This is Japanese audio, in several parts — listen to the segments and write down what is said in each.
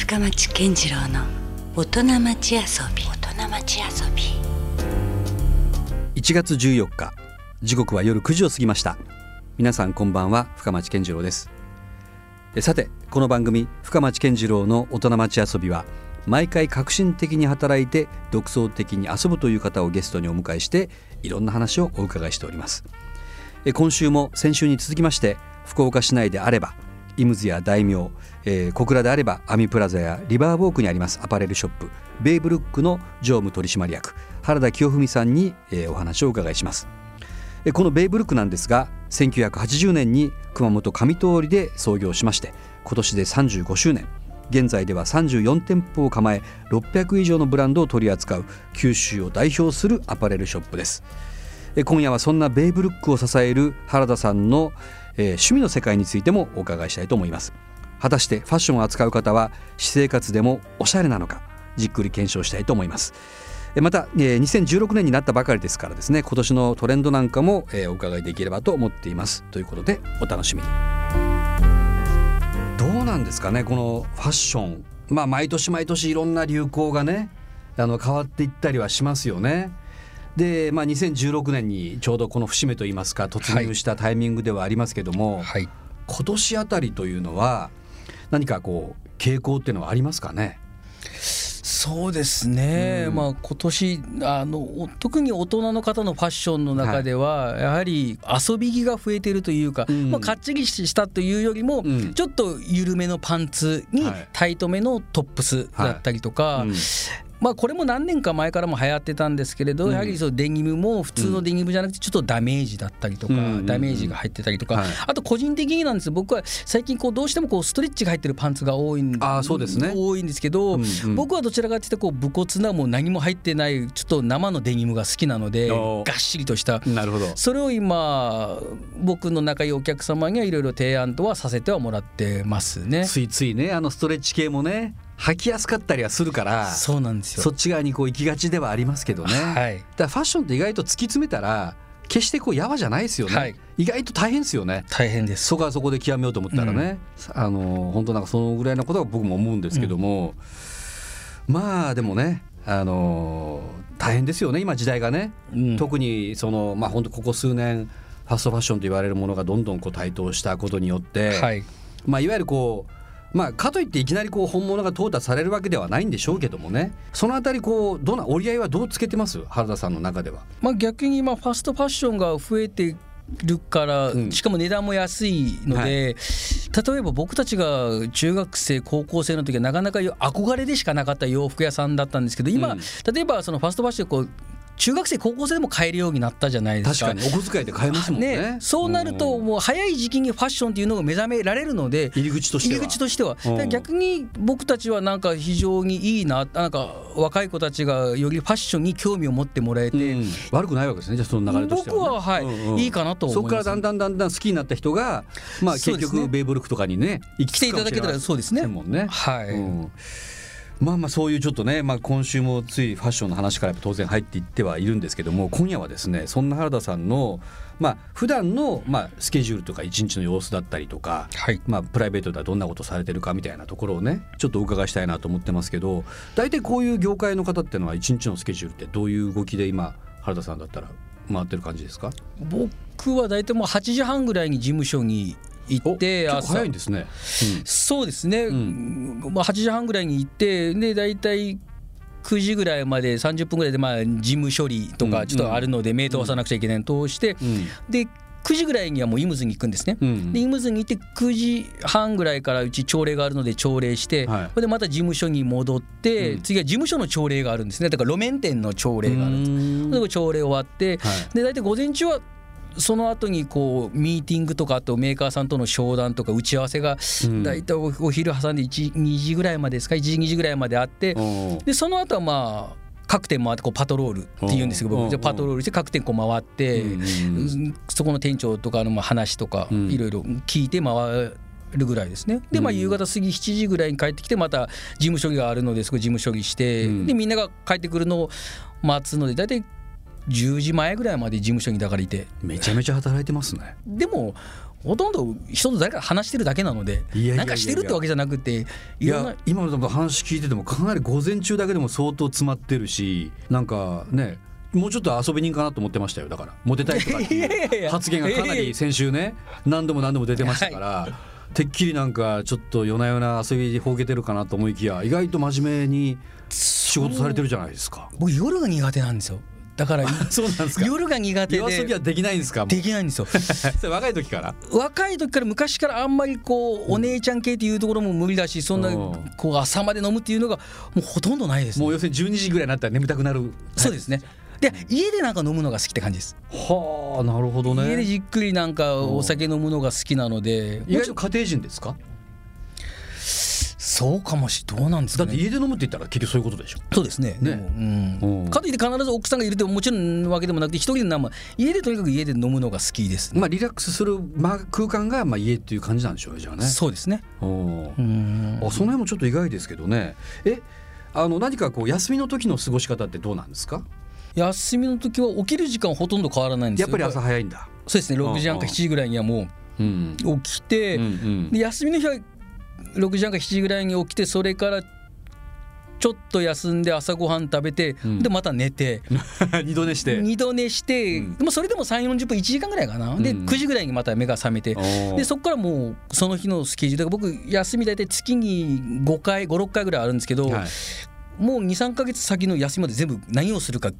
深町健次郎の大人町遊び。大人町遊び。1月14日時刻は夜9時を過ぎました。皆さんこんばんは深町健次郎です。えさてこの番組深町健次郎の大人町遊びは毎回革新的に働いて独創的に遊ぶという方をゲストにお迎えしていろんな話をお伺いしております。え今週も先週に続きまして福岡市内であればイムズや大名、えー小倉であればアミプラザやリバーウォークにありますアパレルショップベイブルックの常務取締役原田清文さんに、えーお話をお伺いします。このベイブルックなんですが1980年に熊本上通りで創業しまして今年で35周年。現在では34店舗を構え600以上のブランドを取り扱う九州を代表するアパレルショップです。今夜はそんなベイブルックを支える原田さんの、えー趣味の世界についてもお伺いしたいと思います。果たしてファッションを扱う方は私生活でもおしゃれなのかじっくり検証したいと思います。えまた、えー2016年になったばかりですからですね今年のトレンドなんかも、えーお伺いできればと思っています。ということでお楽しみに。どうなんですかねこのファッション。まあ毎年毎年いろんな流行がねあの変わっていったりはしますよね。で、まあ、2016年にちょうどこの節目といいますか突入したタイミングではありますけども、はい、今年あたりというのは何かこう傾向っていうのはありますかね？そうですね、うん。まあ今年あのお特に大人の方のファッションの中では、やはり遊び着が増えてるというか、うん。まあ、かっちりしたというよりも、うん。ちょっと緩めのパンツにはい。タイトめのトップスだったりとか、うんまあ、これも何年か前からも流行ってたんですけれど、うん。やはりそうデニムも普通のデニムじゃなくてちょっとダメージだったりとか、うん。ダメージが入ってたりとか、はい。あと個人的になんです。僕は最近こうどうしてもこうストレッチが入ってるパンツが多いんあーそうですね。多いんですけど、僕はどちらかというとこう武骨なもう何も入ってないちょっと生のデニムが好きなのでがっしりとした。なるほど。それを今僕の仲いいお客様にはいろいろ提案とはさせてはもらってますね。ついついねあのストレッチ系もね履きやすかったりはするからそうなんですよ。そっち側にこう行きがちではありますけどね、はい。だからファッションって意外と突き詰めたら決してこうやわじゃないですよね、はい。意外と大変ですよね。大変です。そこはそこで極めようと思ったらね、あの本当なんかそのぐらいのことは僕も思うんですけども、まあでもねあの大変ですよね今時代がね、うん。特にそのまあ本当ここ数年ファストファッションと言われるものがどんどんこう台頭したことによって、はい。まあ、いわゆるこうまあ、かといっていきなりこう本物が淘汰されるわけではないんでしょうけどもね。そのあたりこうどうな折り合いはどうつけてます？原田さんの中では。まあ、逆に今ファストファッションが増えてるから、うん。しかも値段も安いので、はい。例えば僕たちが中学生高校生の時はなかなか憧れでしかなかった洋服屋さんだったんですけど今、うん。例えばそのファストファッションこう中学生高校生でも買えるようになったじゃないですか。確かに。お小遣いで買えますもんね。ね、そうなるとん。もう早い時期にファッションっていうのが目覚められるので入り口としては。入り口としては、逆に僕たちはなんか非常にいいななんか若い子たちがよりファッションに興味を持ってもらえて、うん。悪くないわけですね。じゃあその流れとしては、ね、僕ははいうんうん。いいかなと思います。そこからだんだんだんだん好きになった人がまあ結局ベイブルックとかにね行き来ていただけたらそうですね。ね。はい、うんまあまあそういうちょっとね、まあ、今週もついファッションの話からやっぱ当然入っていってはいるんですけども今夜はですねそんな原田さんのまあ普段のまあスケジュールとか一日の様子だったりとか、はい。まあ、プライベートではどんなことされてるかみたいなところをねちょっとお伺いしたいなと思ってますけど大体こういう業界の方っていうのは一日のスケジュールってどういう動きで今原田さんだったら回ってる感じですか？僕は大体もう8時半ぐらいに事務所に行っとって結構早いんですね。そうですね、ん。まあ、8時半ぐらいに行ってで大体9時ぐらいまで30分ぐらいでまあ事務処理とうん。かちょっとあるので、メイトを押さなくちゃいけないのを通して、うん。で9時ぐらいにはもうイムズに行くんですね。うん。でイムズに行って9時半ぐらいからうち朝礼があるので朝礼して、はい。それでまた事務所に戻って、うん。次は事務所の朝礼があるんですね。だから路面店の朝礼があるん。です。朝礼終わって、はい。で大体午前中はその後にこうミーティングとかあとメーカーさんとの商談とか打ち合わせがうん。大体おお昼挟んで1 2時ぐらいまでですか？1時2時ぐらいまであってでその後はまあ各店回ってこうパトロールっていうんですけどうん。僕じゃあパトロールして各店こう回って、そこの店長とかのまあ話とかうん。いろいろ聞いて回るぐらいですね。でまあうん。夕方過ぎ7時ぐらいに帰ってきてまた事務処理があるのでそこ事務処理して、うんでみんなが帰ってくるのを待つので大体10時前ぐらいまで事務所にだからいて。めちゃめちゃ働いてますね。でもほとんど人と誰か話してるだけなのでなんかしてるってわけじゃなくていや今の話聞いててもかなり午前中だけでも相当詰まってるしなんかねもうちょっと遊び人かなと思ってましたよ。だからモテたいとかっていう や発言がかなり先週ね何度も何度も出てましたから、てっきりなんかちょっと夜な夜な遊びほうけてるかなと思いきや意外と真面目に仕事されてるじゃないですか。僕夜が苦手なんですよだからそうなんですか。夜が苦手で。夜遊びはできないんですかできないんですよ。若い時から？若い時から昔からあんまりこうお姉ちゃん系っていうところも無理だしそんなうん。こう朝まで飲むっていうのがもうほとんどないです。ねもう要するに12時ぐらいになったら眠たくなる。そうですね。で家でなんか飲むのが好きって感じです、はあなるほどね。家でじっくりなんかお酒飲むのが好きなので。意外と家庭人ですか？そうかもしどうなんですかね。だって家で飲むって言ったら結局そういうことでしょ。そうですね。ね。うん。うん。かといって必ず奥さんがいるってもちろんわけでもなくて一人で飲む家でとにかく家で飲むのが好きです、まあリラックスする、まあ、空間がまあ家っていう感じなんでしょうねじゃあね。そうですね。おうん。あその辺もちょっと意外ですけどね。えあの何かこう休みの時の過ごし方ってどうなんですか？休みの時は起きる時間ほとんど変わらないんですよ。やっぱり朝早いんだ。そうですね。6時半か7時ぐらいにはもうん。う起きて、うんうん。で休みの日は6時半か7時ぐらいに起きてそれからちょっと休んで朝ごはん食べて、うん。でまた寝て。二度寝して。二度寝して、うん。でもそれでも3 4 0分1時間ぐらいかな、でうん。9時ぐらいにまた目が覚めて、おー。でそこからもうその日のスケジュールだから僕休み大体月に5回56回ぐらいあるんですけど、はい。もう23か月先の休みまで全部何をするか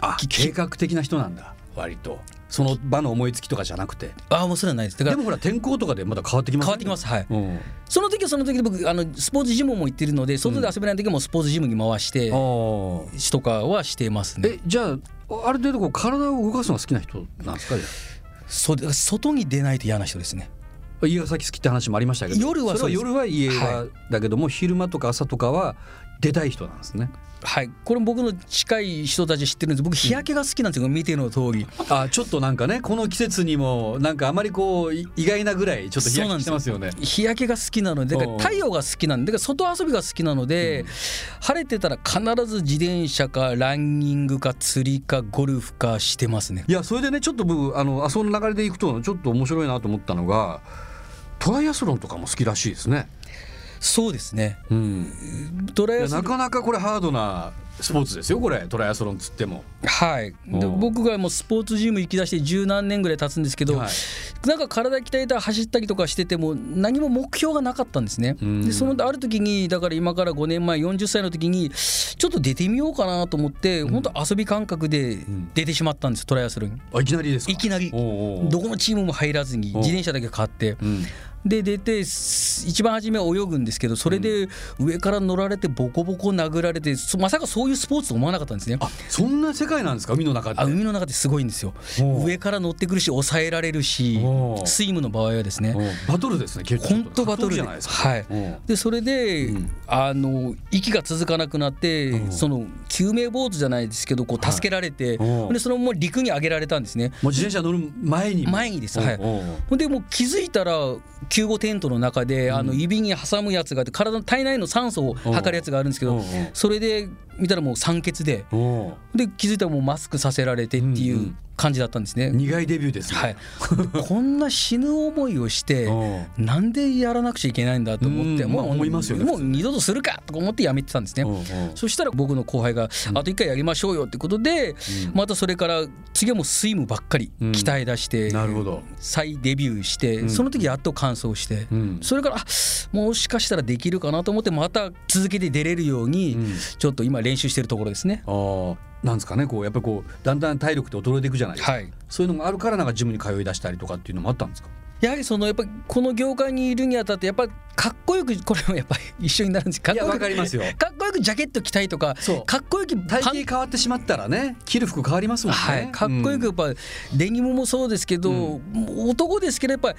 あき計画的な人なんだ割と。その場の思いつきとかじゃなくて？ああもうそれはないです。だからでもほら天候とかでまた変わってきます変わってきます。はい。うん。その時はその時で僕あのスポーツジムも行ってるので外で遊べない時はもうスポーツジムに回して、あー。とかはしてますね。えじゃあある程度こう体を動かすのが好きな人なんですか？そ外に出ないと嫌な人ですね。あ家が先好きって話もありましたけど。そ夜は夜は家は、はだけども昼間とか朝とかは出たい人なんですね。はい。これ僕の近い人たち知ってるんです。僕日焼けが好きなんですよ。見ての通り。あちょっとなんかねこの季節にもなんかあまりこうい意外なぐらいちょっと日焼けしてますよね。日焼けが好きなので太陽が好きなんでだから外遊びが好きなので、晴れてたら必ず自転車かランニングか釣りかゴルフかしてますね。いやそれでねちょっと僕あのあその流れでいくとちょっと面白いなと思ったのがトライアスロンとかも好きらしいですね、そうですね。うん、トライアスロンなかなかこれハードなスポーツですよこれ。トライアスロンつっても。はい。で僕がもうスポーツジム行きだして十何年ぐらい経つんですけど、はい。なんか体鍛えた走ったりとかしてても何も目標がなかったんですね。うん。でそのある時にだから今から5年前40歳の時にちょっと出てみようかなと思って、本当遊び感覚でん。出てしまったんですトライアスロンに。あいきなりですか？いきなり。おうおう。どこのチームも入らずにお自転車だけ買って。うんで出てす一番初めは泳ぐんですけどそれで上から乗られてボコボコ殴られてそまさかそういうスポーツと思わなかったんですね。あそんな世界なんですか？海の中ってあ海の中ってすごいんですよ。上から乗ってくるし抑えられるしスイムの場合はですね。バトルですね結構本当バトルじゃないですか。はい。でそれで、うん。あの息が続かなくなって、うんその救命ボートじゃないですけどこう助けられて、うんでそのまま陸に上げられたんですね。もう自転車乗る前に。も前にです。はい。ほんでもう気づいたら救護テントの中で、あの指に挟むやつがあって体の体内の酸素を測るやつがあるんですけど、それで見たらもう酸欠でで気づいたらもうマスクさせられてっていうん感じだったんですね。苦いデビューですね。はい、こんな死ぬ思いをして なんでやらなくちゃいけないんだと思ってうんまあ思いますよねもう二度とするかとか思ってやめてたんですね。そしたら僕の後輩が「あと一回やりましょうよ」ってことで、またそれから次はもうスイムばっかりうん。鍛え出して、なるほど。再デビューして、ん。その時やっと完走して、うん。それからあもしかしたらできるかなと思ってまた続けて出れるように、うん。ちょっと今練習してるところですね。なんですかねこうやっぱりこうだんだん体力って衰えていくじゃないですか、はい。そういうのもあるからなんかジムに通い出したりとかっていうのもあったんですか？やはりそのやっぱりこの業界にいるにあたってやっぱりかっこよくこれもやっぱり一緒になるんです。かっこよくいやわかりますよ。かっこよくジャケット着たいとかそう。かっこよく体型変わってしまったらね着る服変わりますもんね、はい、かっこよくやっぱデニムもそうですけど、う男ですけどやっぱり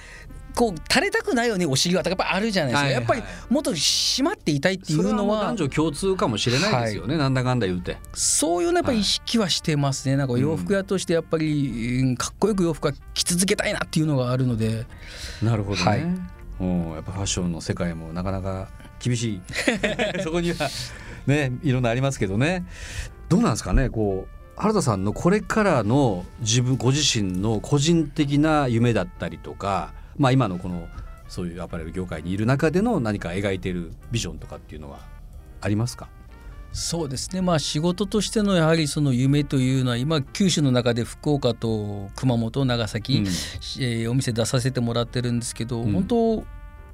こう垂れたくないよねお尻は。やっぱあるじゃないですか、はいはい。やっぱりもっと締まっていたいっていうのは男女共通かもしれないですよね、なんだかんだ言うて。そういうのやっぱり意識はしてますね。なんか洋服屋としてやっぱり、うんかっこよく洋服は着続けたいなっていうのがあるので。なるほどね、はい。うんやっぱファッションの世界もなかなか厳しい。そこにはねいろんなありますけどね。どうなんですかねこう原田さんのこれからの自分ご自身の個人的な夢だったりとかまあ、今のこのそういうアパレル業界にいる中での何か描いているビジョンとかっていうのはありますか？そうですね。まあ仕事としてのやはりその夢というのは今九州の中で福岡と熊本長崎、うん、えー、お店出させてもらってるんですけど、うん、本当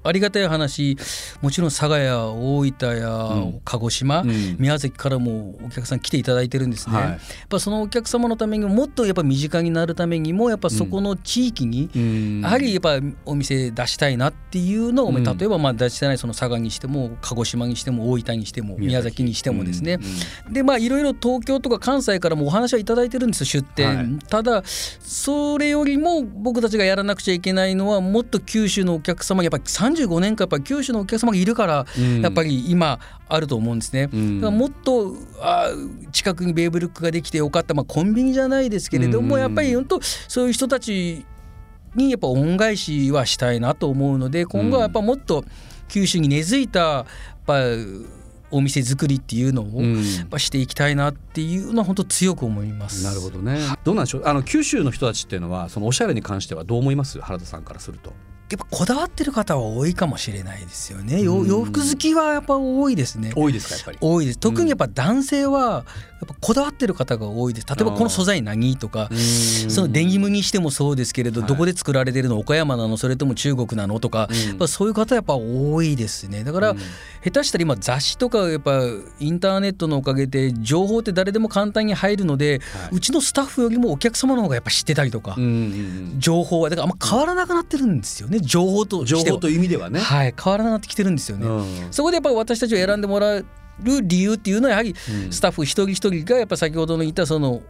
ありがたい話。もちろん佐賀や大分や鹿児島、うん、宮崎からもお客さん来ていただいてるんですね、はい、やっぱそのお客様のためにもっとやっぱ身近になるためにもやっぱそこの地域に、うん、やはりやっぱお店出したいなっていうのを、うん、例えばまあ出してないその佐賀にしても鹿児島にしても大分にしても宮崎。にしてもですね、でまあいろいろ東京とか関西からもお話はいただいてるんです出店、はい、ただそれよりも僕たちがやらなくちゃいけないのはもっと九州のお客様やっぱり35年間やっぱ九州のお客様がいるから、やっぱり今あると思うんですね。だからもっとあ近くにベーブルックができてよかった、まあ、コンビニじゃないですけれども、やっぱり本当そういう人たちにやっぱ恩返しはしたいなと思うので今後はやっぱもっと九州に根付いたやっぱお店作りっていうのをやっぱしていきたいなっていうのは本当強く思います。なるほどね。どうなんでしょう？あの九州の人たちっていうのはそのおしゃれに関してはどう思います？原田さんからすると。やっぱこだわってる方は多いかもしれないですよね。洋服好きはやっぱ多いですね。多いですかやっぱり。多いです。特にやっぱ男性はやっぱこだわってる方が多いです。例えばこの素材何とかそのデニムにしてもそうですけれど、どこで作られてるの？岡山なの？それとも中国なの？とか、やっぱそういう方やっぱ多いですね。だから、下手したら今雑誌とかやっぱインターネットのおかげで情報って誰でも簡単に入るので、うちのスタッフよりもお客様の方がやっぱ知ってたりとか、情報はだからあんま変わらなくなってるんですよね情報と情報という意味ではね、はい、変わらなくなってきてるんですよね。そこでやっぱり私たちを選んでもらう理由っていうのはやはりスタッフ一人一人がやっぱ先ほどの言ったその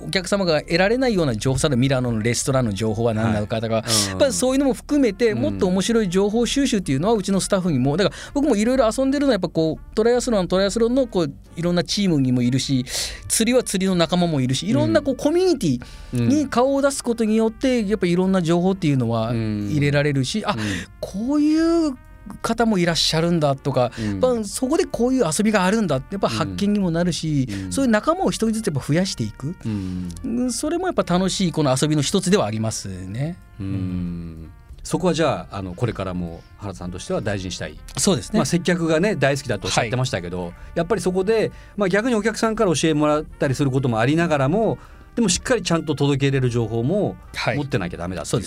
お客様が得られないような情報さミラノのレストランの情報は何なのかとか、はい、やっぱりそういうのも含めてもっと面白い情報収集っていうのはうちのスタッフにもだから僕もいろいろ遊んでるのはやっぱこうトライアスロントライアスロンのこういろんなチームにもいるし釣りは釣りの仲間もいるしいろんなこうコミュニティに顔を出すことによってやっぱりいろんな情報っていうのは入れられるしあこういう方もいらっしゃるんだとか、うん、そこでこういう遊びがあるんだってやっぱ発見にもなるし、うん、そういう仲間を一人ずつやっぱ増やしていく、うん、それもやっぱ楽しいこの遊びの一つではありますね。うん。そこはじゃああのこれからも原さんとしては大事にしたい。そうですね、まあ、接客がね大好きだとおっしゃってましたけど、はい、やっぱりそこで、まあ、逆にお客さんから教えてもらったりすることもありながらもでもしっかりちゃんと届けれる情報も持ってなきゃダメだという、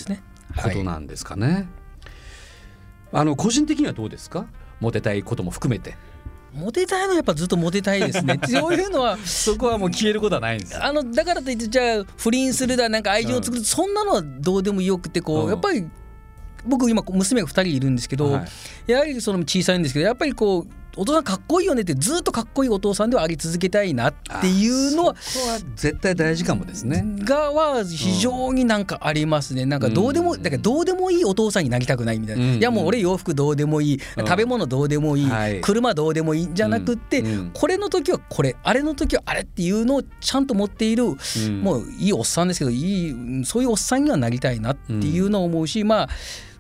ことなんですかね。あの個人的にはどうですか？モテたいことも含めて。モテたいのはやっぱずっとモテたいですね。そういうのは。そこはもう消えることはないんですあのだからといってじゃあ不倫するだなんか愛情を作る、うん、そんなのはどうでもよくてこう、うん、やっぱり僕今娘が2人いるんですけど、はい、やはりその小さいんですけどやっぱりこうお父さんかっこいいよねってずっとかっこいいお父さんではあり続けたいなっていうのは絶対大事かもですね。がは非常になんかありますね。なんかどうでも、だからどうでもいいお父さんになりたくないみたいな。いやもう俺洋服どうでもいい、食べ物どうでもいい、車どうでもいい。じゃなくって、これの時はこれ。あれの時はあれっていうのをちゃんと持っている、もういいおっさんですけどいいそういうおっさんにはなりたいなっていうのを思うし、まあ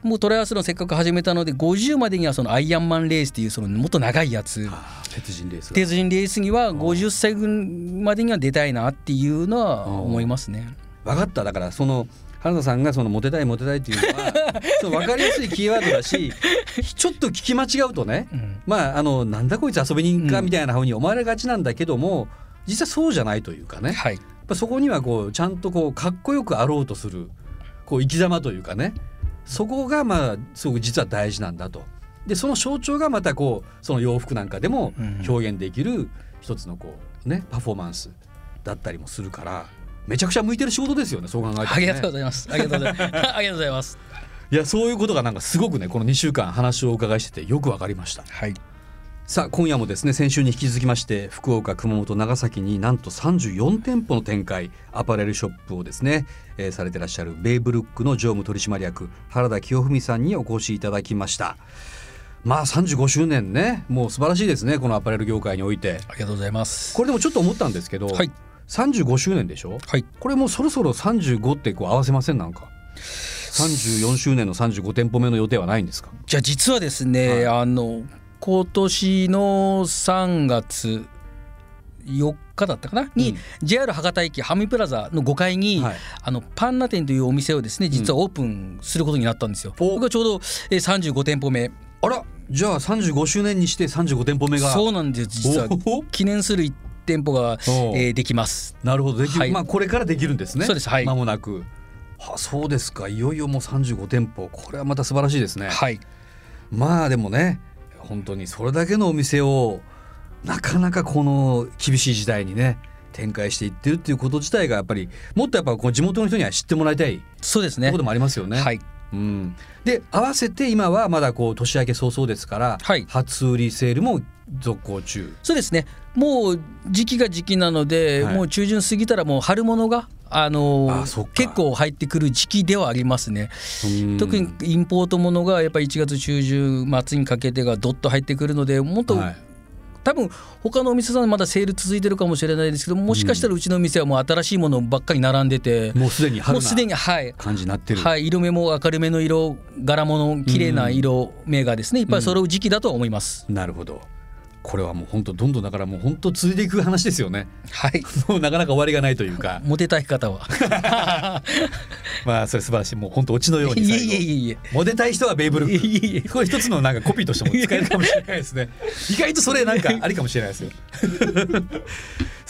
もうトライアスロンせっかく始めたので50までにはそのアイアンマンレースっていうそのもっと長いやつ。鉄人レース鉄人レースには50歳までには出たいなっていうのは思いますね。分かった。だからその原田さんがそのモテたいモテたいっていうのは 分かりやすいキーワードだしちょっと聞き間違うとね、うん、まああのなんだこいつ遊び人かみたいなふうに思われがちなんだけども、実はそうじゃないというかね、はい、そこにはこうちゃんとこうかっこよくあろうとするこう生き様というかねそこがまあすごく実は大事なんだと。でその象徴がまたこうその洋服なんかでも表現できる一つのこうねパフォーマンスだったりもするからめちゃくちゃ向いてる仕事ですよねそう考えたら、ね、ありがとうございます。ありがとうございます。ありがとうございます。いやそういうことがなんかすごくねこの2週間話をお伺いしててよくわかりました。はいさあ今夜もですね先週に引き続きまして福岡熊本長崎になんと34店舗の展開アパレルショップをですね、えー、されてらっしゃるベイブルックの常務取締役原田清文さんにお越しいただきました。まあ35周年ねもう素晴らしいですねこのアパレル業界において。ありがとうございます。これでもちょっと思ったんですけど、はい、35周年でしょ、はい、これもうそろそろ35ってこう合わせませんなんか？34周年の35店舗目の予定はないんですか？じゃあ実はですね、はい、あの今年の3月4日だったかな？に、JR 博多駅ハミプラザの5階に、はい。あのパンナ店というお店をですね実はオープンすることになったんですよ。お。僕はちょうどえー35店舗目。あらじゃあ35周年にして35店舗目が。そうなんです実は。記念する1店舗が、おえーできます。なるほどできる、はい。まあこれからできるんですね。そうですはい。間もなく。はそうですか。いよいよもう35店舗。これはまた素晴らしいですね。はい。まあでもね本当にそれだけのお店をなかなかこの厳しい時代にね展開していってるっていうこと自体がやっぱりもっとやっぱこう地元の人には知ってもらいたいそうですね。ところでもありますよね。はい。うん、で合わせて今はまだこう年明け早々ですから、はい。初売りセールも続行中。そうですね。もう時期が時期なので、はい。もう中旬過ぎたらもう春物があの結構入ってくる時期ではありますね。うん特にインポートものがやっぱり1月中旬末にかけてがどっと入ってくるのでもっと、はい多分他のお店さんまだセール続いてるかもしれないですけどもしかしたらうちの店はもう新しいものばっかり並んでて、もうすでに春なもうすでにはい感じになってる。はい、色目も明るめの色柄物綺麗な色目がですねいっぱい揃う時期だと思います。なるほど。これはもう本当どんどんだからもう本当続いていく話ですよね。はい もうなかなか終わりがないというか、モテたい方は まあそれ素晴らしいもう本当オチのように最後いえいえいえモテたい人はベイブルック。いえいえこれ一つのなんかコピーとしても使えるかもしれないですね。意外とそれなんかありかもしれないですよ。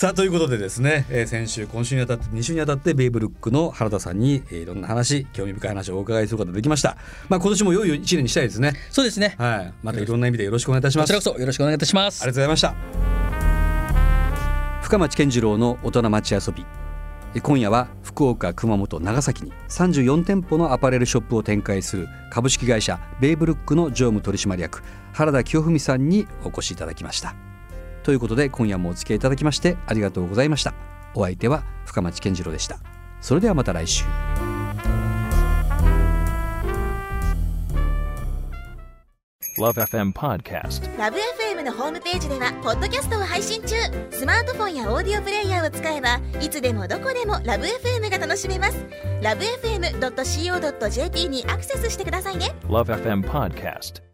さあということでですね、えー先週今週にあたって2週にあたってベイブルックの原田さんに、えーいろんな話興味深い話をお伺いすることができました。まあ今年も良い一年にしたいですね。そうですねはい。またいろんな意味でよろしくお願いいたします。こちらこそよろしくお願いいたしますありがとうございました深町健次郎の大人町遊びえ今夜は福岡熊本長崎に34店舗のアパレルショップを展開する株式会社ベイブルックの常務取締役原田清文さんにお越しいただきましたということで今夜もお付き合いいただきましてありがとうございました。お相手は深町健次郎でした。それではまた来週.ラブ f m のホームページではポッドキャストを配信中。スマートフォンやオーディオプレイヤーを使えばいつでもどこでもラブ f m が楽しめます。ラブ FM.co.jp にアクセスしてくださいね。LoveFM Podcast.